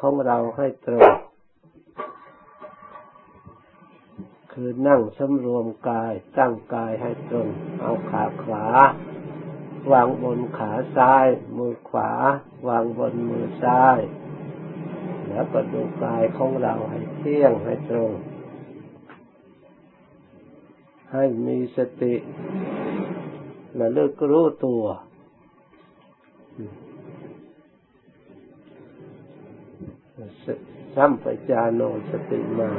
ของเราให้ตรง คือนั่งสำรวมกายตั้งกายให้ตรง เอาขาขวา วางบนขาซ้าย มือขวา วางบนมือซ้าย แล้วก็ดูกายของเราให้เที่ยงให้ตรง ให้มีสติและเลิกรู้ตัว สัมปจาโนสติมา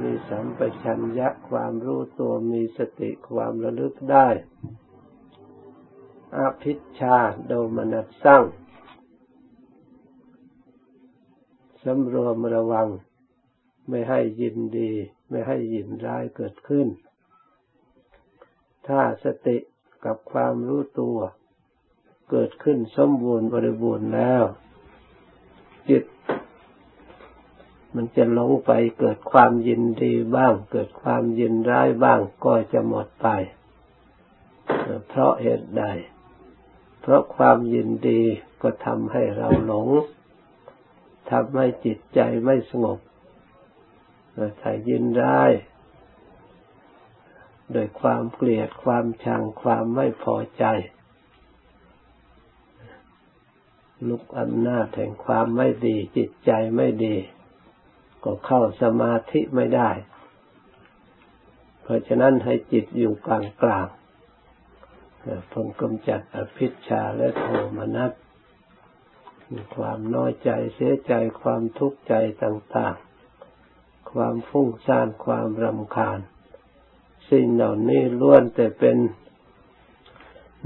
มีสัมปชัญญะความรู้ตัวมีสติความระลึกได้อาภิชาโดมนัสสั่งสำรวมระวัง ไม่ให้ยินดี ไม่ให้ยินร้ายเกิดขึ้น ถ้าสติกับความรู้ตัว เกิดขึ้นสมบูรณ์บริบูรณ์แล้ว จิต มันจะหลงไปเกิดความยินดีบ้าง เกิดความยินร้ายบ้างก็จะหมดไป เพราะเหตุใด เพราะความยินดีก็ทำให้เราหลงทำให้จิตใจไม่สงบถ้ายินร้ายโดยความเกลียดความชังความไม่พอใจ ลุกอำนาจแห่งความไม่ดี จิตใจไม่ดี ก็เข้าสมาธิไม่ได้ เพราะฉะนั้นให้จิตอยู่กลางกลางพงกำจัดอภิชาและโทมนัสความน้อยใจเสียใจความทุกข์ใจต่างๆ ความฟุ้งซ่านความรำคาญ สิ่งเหล่านี้ล้วนแต่เป็น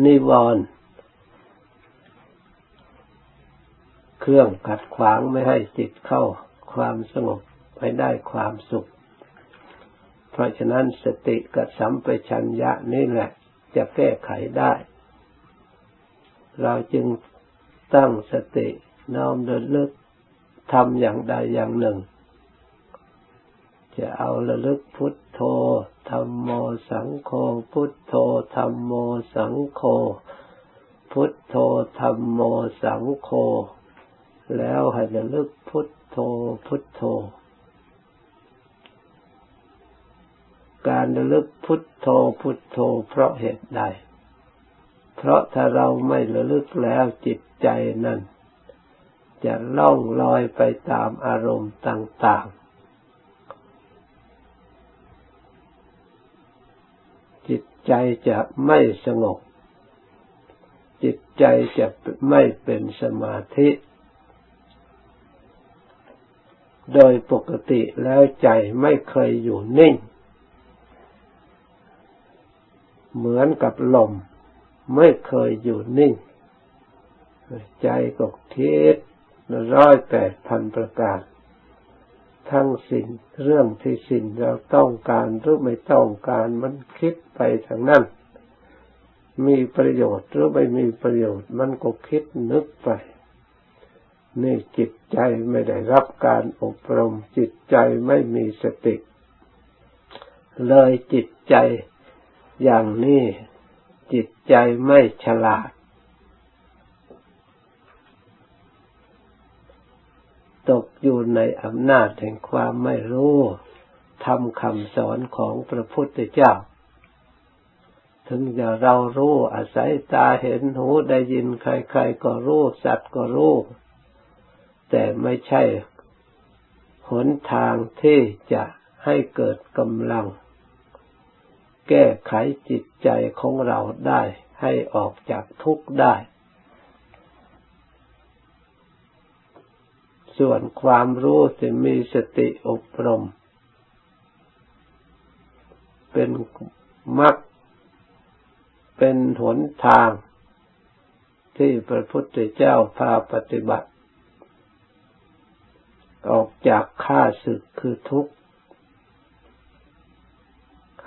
นิวรณ์เค รื่องขัดขวางไม่ให้จิตเข้าความสงบไปได้ความสุข เพราะฉะนั้นสติกับสัมปชัญญะนี่แหละ จะแก้ไขได้ เราจึงตั้งสติน้อมระลึกทำอย่างใดอย่างหนึ่ง จะเอาระลึกพุทโธธรรมโมสังโฆพุทโธธรรมโมสังโฆพุทโธธรรมโมสังโฆ แล้วให้ระลึกพุทโธพุทโธ การระลึกพุทโธพุทโธ เพราะเหตุใด เพราะถ้าเราไม่ระลึกแล้วจิตใจนั้น จะล่องลอยไปตามอารมณ์ต่าง ๆ จิตใจจะไม่สงบ จิตใจจะไม่เป็นสมาธิ โดยปกติแล้วใจไม่เคยอยู่นิ่ง เหมือนกับลม ไม่เคยอยู่นิ่ง ใจก็คิดร้อยแปดพันประการ ทั้งสิ่งเรื่องที่สิ่งเราต้องการหรือไม่ต้องการมันคิดไปทางนั้น มีประโยชน์หรือไม่มีประโยชน์มันก็คิดนึกไป นี่จิตใจไม่ได้รับการอบรม จิตใจไม่มีสติ เลยจิตใจอย่างนี้ จิตใจไม่ฉลาด ตกอยู่ในอำนาจแห่งความไม่รู้ทำคำสอนของพระพุทธเจ้า ถึงจะเรารู้อาศัยตาเห็นหูได้ยินใคร ๆ ก็รู้สัตว์ก็รู้ แต่ไม่ใช่หนทางที่จะให้เกิดกำลัง แก้ไขจิตใจของเราได้ให้ออกจากทุกข์ได้ ส่วนความรู้ที่มีสติอบรม เป็นมรรคเป็นหนทางที่พระพุทธเจ้าพาปฏิบัติ ออกจากข้าศึกคือทุกข์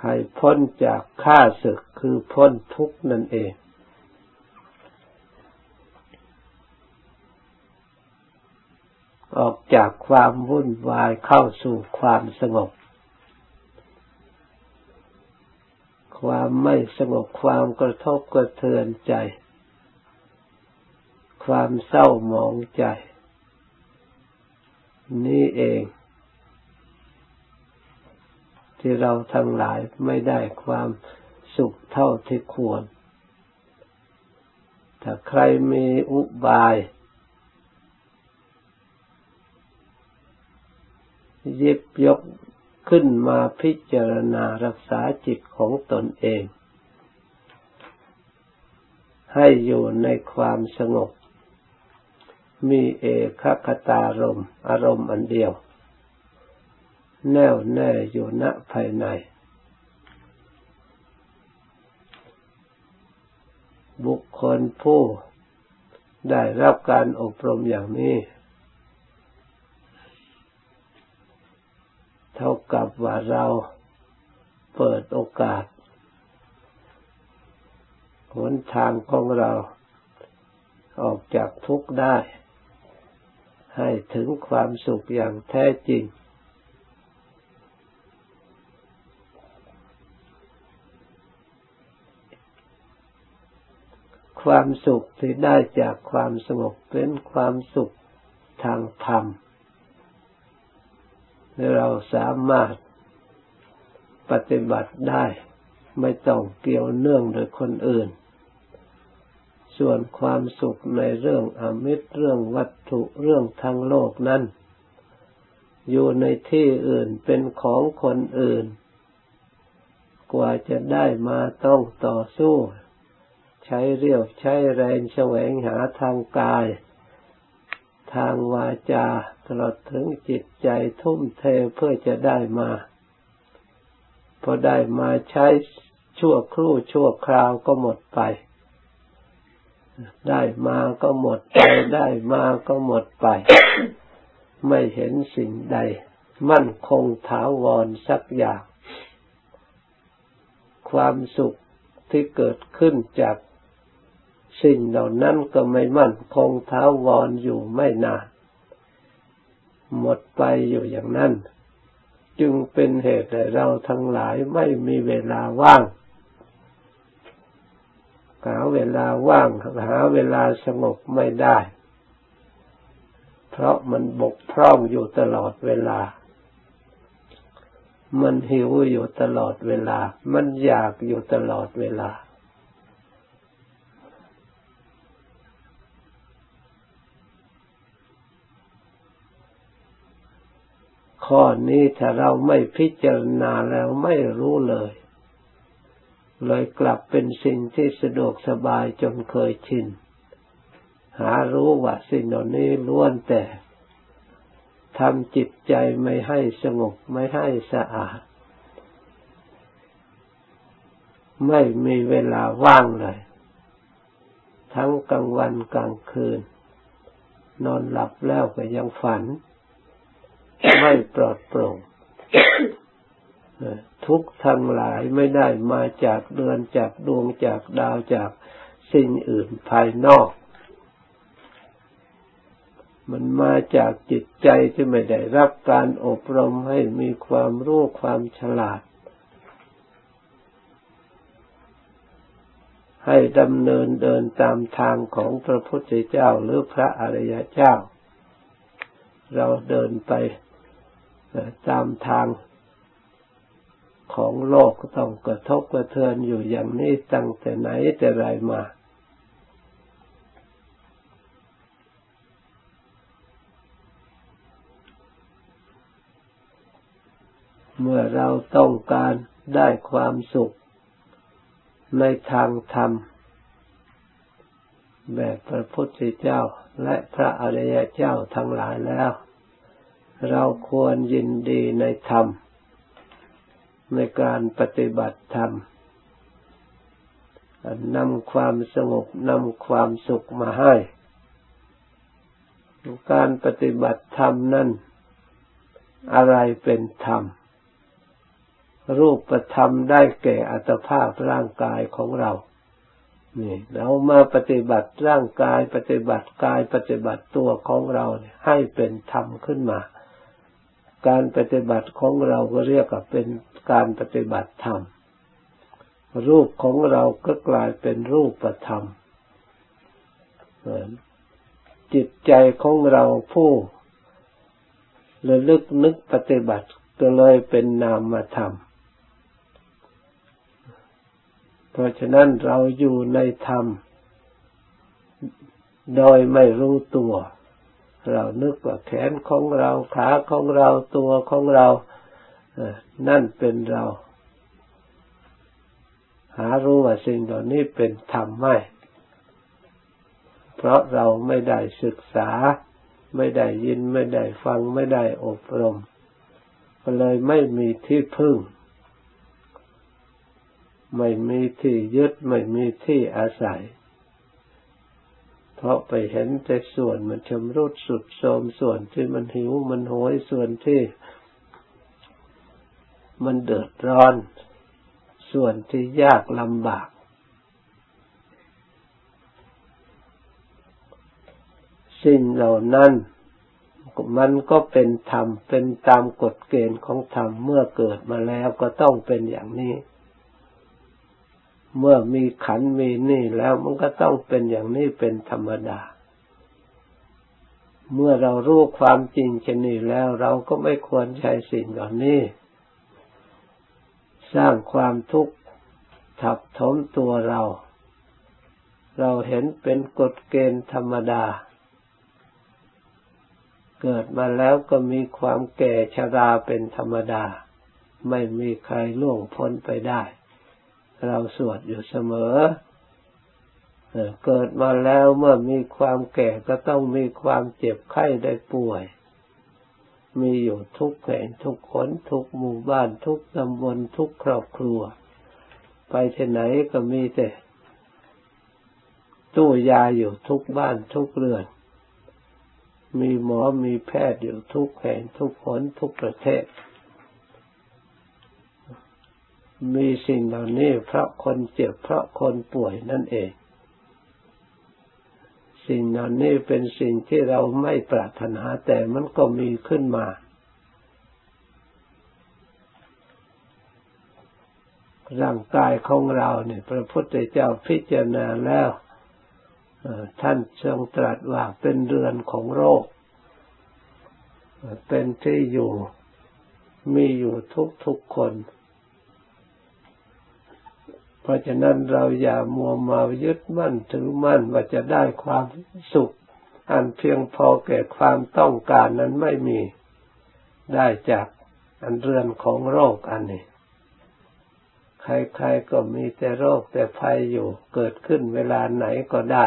ให้พ้นจากข้าศึกคือพ้นทุกข์นั่นเอง ออกจากความวุ่นวายเข้าสู่ความสงบ ความไม่สงบความกระทบกระเทือนใจ ความเศร้าหมองใจ นี่เอง ที่เราทั้งหลายไม่ได้ความสุขเท่าที่ควร ถ้าใครมีอุบายยิบยกขึ้นมาพิจารณารักษาจิตของตนเอง ให้อยู่ในความสงบ มีเอกคตารมอารมณ์อันเดียว แน่วแน่อยู่ณภายใน บุคคลผู้ได้รับการอบรมอย่างนี้ เท่ากับว่าเราเปิดโอกาสหนทางของเราออกจากทุกข์ได้ ให้ถึงความสุขอย่างแท้จริง ความสุขที่ได้จากความสงบเป็นความสุขทางธรรม เราสามารถปฏิบัติได้ ไม่ต้องเกี่ยวเนื่องโดยคนอื่น ส่วนความสุขในเรื่องอมิตรเรื่องวัตถุเรื่องทางโลกนั้น อยู่ในที่อื่นเป็นของคนอื่น กว่าจะได้มาต้องต่อสู้ ใช้เรียวใช้แรงแสวงหาทางกาย ทางวาจาตลอดถึงจิตใจทุ่มเทเพื่อจะได้มา พอได้มาใช้ชั่วครู่ชั่วคราวก็หมดไป ได้มาก็หมดไปได้มาก็หมดไป ไม่เห็นสิ่งใด มั่นคงถาวรสักอย่าง ความสุขที่เกิดขึ้นจากสิ่งเหล่านั้นก็ไม่มั่นคงท้าวรอยู่ไม่นาน หมดไปอยู่อย่างนั้น จึงเป็นเหตุให้เราทั้งหลายไม่มีเวลาว่าง หาเวลาว่างหาเวลาสงบไม่ได้ เพราะมันบกพร่องอยู่ตลอดเวลา มันหิวอยู่ตลอดเวลา มันอยากอยู่ตลอดเวลา ข้อนี้ถ้าเราไม่พิจารณาแล้วไม่รู้เลย เลยกลับเป็นสิ่งที่สะดวกสบายจนเคยชิน หารู้ว่าสิ่งเหล่านี้ล้วนแต่ทำจิตใจไม่ให้สงบไม่ให้สะอาด ไม่มีเวลาว่างเลย ทั้งกลางวันกลางคืน นอนหลับแล้วก็ยังฝัน ไม่ปลอดโปร่ง ทุกทั้งหลายไม่ได้มาจากเดือนจากดวงจากดาวจากสิ่งอื่นภายนอก มันมาจากจิตใจที่ไม่ได้รับการอบรมให้มีความรู้ความฉลาด ให้ดำเนินเดินตามทางของพระพุทธเจ้าหรือพระอริยเจ้า เราเดินไปตามทาง ของโลกก็ต้องกระทบกระเทือนอยู่อย่างนี้ตั้งแต่ไหนแต่ไรมา เมื่อเราต้องการได้ความสุข ในทางธรรม แบบพระพุทธเจ้าและพระอริยเจ้าทั้งหลายแล้ว เราควรยินดีในธรรม ในการปฏิบัติธรรมนำความสงบนำความสุขมาให้ การปฏิบัติธรรมนั้นอะไรเป็นธรรม รูปธรรมได้แก่อัตภาพร่างกายของเรา นี่ เรามาปฏิบัติร่างกายปฏิบัติกายปฏิบัติตัวของเราให้เป็นธรรมขึ้นมา การปฏิบัติของเราก็เรียกว่าเป็นการปฏิบัติธรรม รูปของเราก็กลายเป็นรูปธรรมจิตใจของเราผู้ระลึกนึกปฏิบัติก็เลยเป็นนามธรรม เพราะฉะนั้นเราอยู่ในธรรม โดยไม่รู้ตัว เรานึกว่าแขนของเราขาของเราตัวของเรานั่นเป็นเรา หารู้ว่าสิ่งเหล่านี้เป็นธรรมไม่เพราะเราไม่ได้ศึกษา ไม่ได้ยินไม่ได้ฟังไม่ได้อบรม ก็เลยไม่มีที่พึ่ง ไม่มีที่ยึดไม่มีที่อาศัย เพราะไปเห็นแต่ส่วนมันชำรุดสุดโทมส่วนที่มันหิวมันโหยส่วนที่มันเดือดร้อน ส่วนที่ยากลำบาก สิ่งเหล่านั้นมันก็เป็นธรรมเป็นตามกฎเกณฑ์ของธรรมเมื่อเกิดมาแล้วก็ต้องเป็นอย่างนี้ เมื่อมีขันมีนี่แล้วมันก็ต้องเป็นอย่างนี้เป็นธรรมดา เมื่อเรารู้ความจริงชนี้แล้วเราก็ไม่ควรใช้สิ่งเหล่านี้ สร้างความทุกข์ทับถมตัวเรา เราเห็นเป็นกฎเกณฑ์ธรรมดา เกิดมาแล้วก็มีความแก่ชราเป็นธรรมดา ไม่มีใครล่วงพ้นไปได้ เราสวดอยู่เสมอ เกิดมาแล้วเมื่อมีความแก่ก็ต้องมีความเจ็บไข้ได้ป่วย มีอยู่ทุกแห่งทุกคนทุกหมู่บ้านทุกตำบลทุกครอบครัว ไปที่ไหนก็มีแต่ตู้ยาอยู่ทุกบ้านทุกเรือน มีหมอมีแพทย์อยู่ทุกแห่งทุกคนทุกประเทศ มีสิ่งเหล่านี้เพราะคนเจ็บเพราะคนป่วยนั่นเอง สิ่งเหล่านี้เป็นสิ่งที่เราไม่ปรารถนาแต่มันก็มีขึ้นมา ร่างกายของเราเนี่ยพระพุทธเจ้าพิจารณาแล้วท่านทรงตรัสว่าเป็นเรือนของโรค เป็นที่อยู่มีอยู่ทุกทุกคน เพราะฉะนั้นเราอย่ามัวมายึดมั่นถือมั่นว่าจะได้ความสุข อันเพียงพอแก่ความต้องการนั้นไม่มีได้จากอันเรือนของโรคอันนี้ใครๆก็มีแต่โรคแต่ภัยอยู่ เกิดขึ้นเวลาไหนก็ได้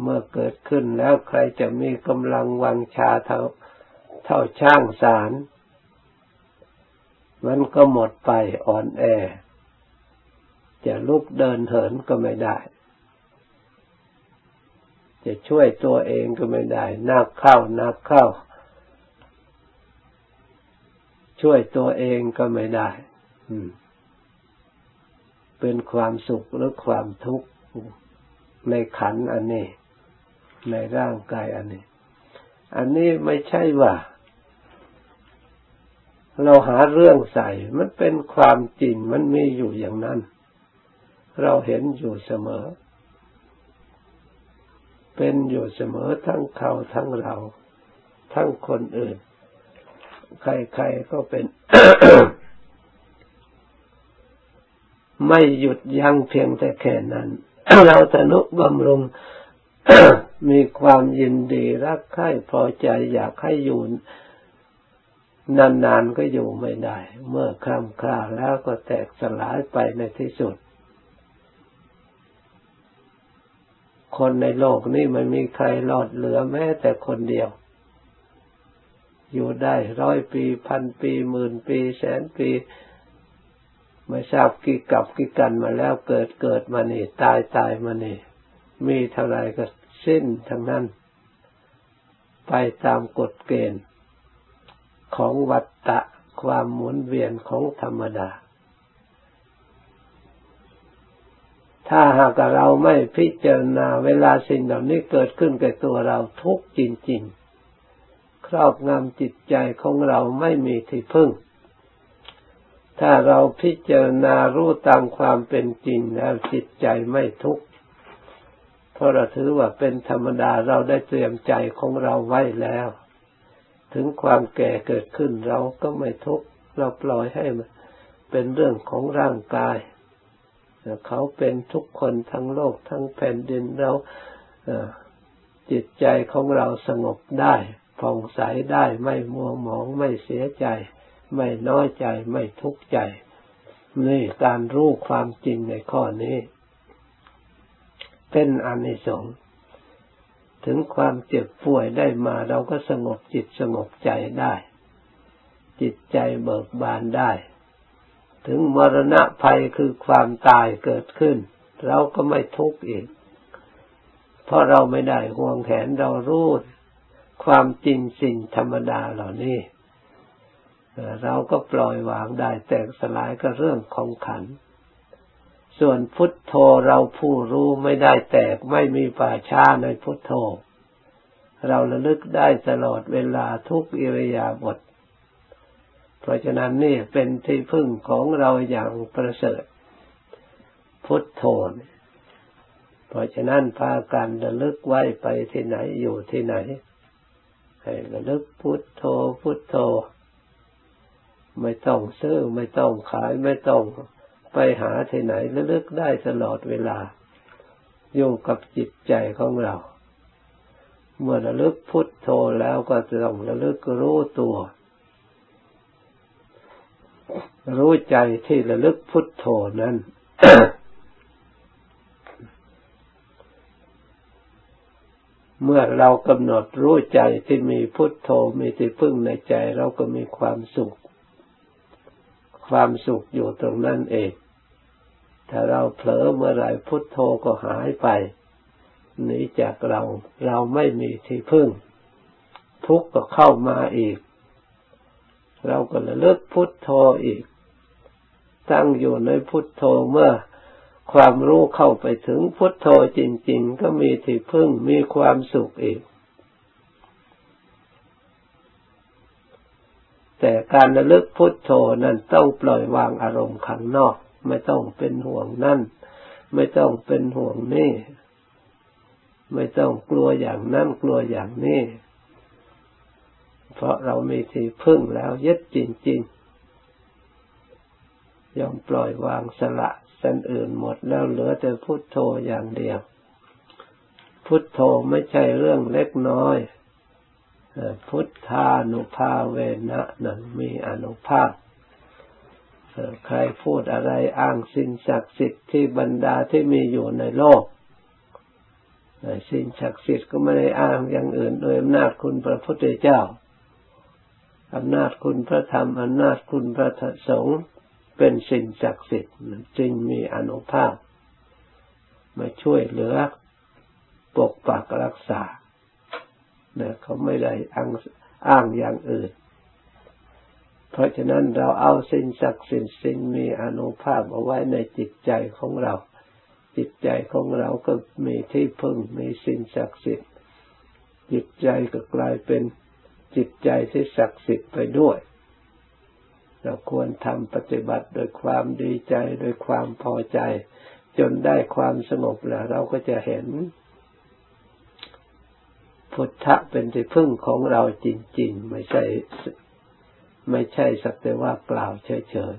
เมื่อเกิดขึ้นแล้วใครจะมีกำลังวังชาเท่าเท่าช่างสาร มันก็หมดไปอ่อนแอ จะลุกเดินเหินก็ไม่ได้ จะช่วยตัวเองก็ไม่ได้นักเข้านักเข้า ช่วยตัวเองก็ไม่ได้เป็นความสุขหรือความทุกข์ในขันอันนี้ ในร่างกายอันนี้ อันนี้ไม่ใช่ว่า เราหาเรื่องใส่ มันเป็นความจริงมันมีอยู่อย่างนั้น เราเห็นอยู่เสมอ เป็นอยู่เสมอทั้งเขาทั้งเรา ทั้งคนอื่น ใครๆก็เป็น ไม่หยุดยั้งเพียงแต่แค่นั้น เราทนุบำรุงมีความยินดีรักใคร่พอใจอยากให้อยู่นานๆก็อยู่ไม่ได้ เมื่อคล่ำคลาแล้วก็แตกสลายไปในที่สุด คนในโลกนี้ไม่มีใครรอดเหลือแม้แต่คนเดียว อยู่ได้ร้อยปีพันปีหมื่นปีแสนปีไม่ทราบกี่กับกี่กันมาแล้วเกิดเกิดมานี่ ตายตายมานี่ มีเท่าไรก็สิ้นทั้งนั้น ไปตามกฎเกณฑ์ของวัตตะความหมุนเวียนของธรรมดา ถ้าหากเราไม่พิจารณาเวลาสิ่งเหล่านี้เกิดขึ้นกับตัวเราทุกจริง ๆ ครอบงำจิตใจของเราไม่มีที่พึ่ง ถ้าเราพิจารณารู้ตามความเป็นจริงแล้วจิตใจไม่ทุกข์เพราะเราถือว่าเป็นธรรมดาเราได้เตรียมใจของเราไว้แล้ว ถึงความแก่เกิดขึ้นเราก็ไม่ทุกข์เราปล่อยให้มันเป็นเรื่องของร่างกาย เขาเป็นทุกคนทั้งโลกทั้งแผ่นดินเราจิตใจของเราสงบได้ผ่องใสได้ไม่มัวหมองไม่เสียใจ ไม่น้อยใจไม่ทุกข์ใจ นี่การรู้ความจริงในข้อนี้ เป็นอนิสงส์ถึงความเจ็บป่วยได้มาเราก็สงบจิตสงบใจได้ จิตใจเบิกบานได้ ถึงมรณะภัยคือความตายเกิดขึ้น เราก็ไม่ทุกข์อีก เพราะเราไม่ได้ห่วงแหนเรารู้ความจริงสิ่งธรรมดาเหล่านี้ เราก็ปล่อยวางได้แตกสลายก็เรื่องของขัน ส่วนพุทโธเราผู้รู้ไม่ได้แตกไม่มีป่าช้าในพุทโธ เราระลึกได้ตลอดเวลาทุกอิริยาบถ ราะฉะนั้นนี่เป็นที่พึ่งของเราอย่างประเสริฐ พุทโธเพราะฉะนั้นพากันระลึกไว้ไปที่ไหนอยู่ที่ไหน ให้ระลึกพุทโธพุทโธ ไม่ต้องซื้อไม่ต้องขายไม่ต้องไปหาที่ไหนระลึกได้ตลอดเวลา อยู่กับจิตใจของเรา เมื่อระลึกพุทโธแล้วก็จะต้องระลึกรู้ตัว รู้ใจที่ระลึกพุทโธนั้นเมื่อเรากำหนดรู้ใจที่มีพุทโธมีที่พึ่งในใจเราก็มีความสุข ความสุขอยู่ตรงนั้นเอง ถ้าเราเผลอเมื่อไรพุทโธก็หายไปหนีจากเราเราไม่มีที่พึ่ง ทุกข์ก็เข้ามาอีก เราก็ระลึกพุทโธอีก ตั้งอยู่ในพุทโธเมื่อความรู้เข้าไปถึงพุทโธจริง ๆ ก็มีที่พึ่งมีความสุขอีก แต่การระลึกพุทโธนั้นต้องปล่อยวางอารมณ์ข้างนอก ไม่ต้องเป็นห่วงนั่น ไม่ต้องเป็นห่วงนี่ ไม่ต้องกลัวอย่างนั้นกลัวอย่างนี้ เพราะเรามีที่พึ่งแล้วยึดจริงๆยอมปล่อยวางสละสันอื่นหมดแล้วเหลือแต่พุทโธอย่างเดียว พุทโธไม่ใช่เรื่องเล็กน้อย พุทธานุภาเวนะนั้นมีอนุภาพใครพูดอะไรอ้างสิ่งศักดิ์สิทธิ์ที่บรรดาที่มีอยู่ในโลกสิ่งศักดิ์สิทธิ์ก็ไม่ได้อ้างอย่างอื่นโดยอำนาจคุณพระพุทธเจ้า อำนาจคุณพระธรรมอำนาจคุณพระสงฆ์เป็นสิ่งศักดิ์สิทธิ์จึงมีอนุภาพ มาช่วยเหลือ ปกปักรักษาเนี่ยเขาไม่ได้อ้างอ้างอย่างอื่น เพราะฉะนั้นเราเอาสิ่งศักดิ์สิทธิ์สิ่งมีอนุภาพเอาไว้ในจิตใจของเรา จิตใจของเราก็มีที่พึ่งมีสิ่งศักดิ์สิทธิ์จิตใจก็กลายเป็น จิตใจที่ศักดิ์สิทธิ์ไปด้วย เราควรทำปฏิบัติโดยความดีใจโดยความพอใจ จนได้ความสงบแล้ว เราก็จะเห็น พุทธะเป็นที่พึ่งของเราจริง ๆ ไม่ใช่ไม่ใช่สักแต่ว่ากล่าวเฉย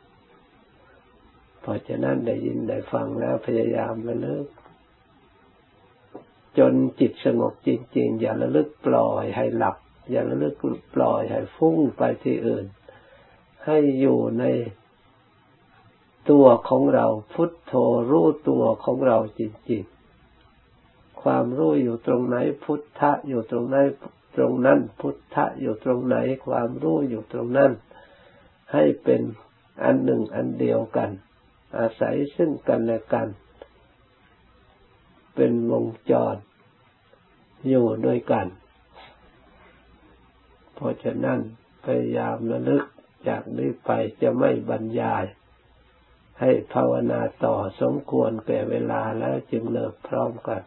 ๆเพราะฉะนั้นได้ยินได้ฟังแล้วพยายามระลึกจนจิตสงบจริง ๆ อย่าระลึกปล่อยให้หลับ อย่าระลึกปล่อยให้ฟุ้งไปที่อื่น ให้อยู่ในตัวของเราพุทโธรู้ตัวของเราจริงๆความรู้อยู่ตรงไหนพุทธะอยู่ตรงไหนตรงนั้น พุทธะอยู่ตรงไหนความรู้อยู่ตรงนั้น ให้เป็นอันหนึ่งอันเดียวกัน อาศัยซึ่งกันและกัน เป็นวงจรอยู่ด้วยกัน เพราะฉะนั้นพยายามระลึกจากนี้ไปจะไม่บรรยาย ให้ภาวนาต่อสมควรแก่เวลาแล้วจึงเลิกพร้อมกัน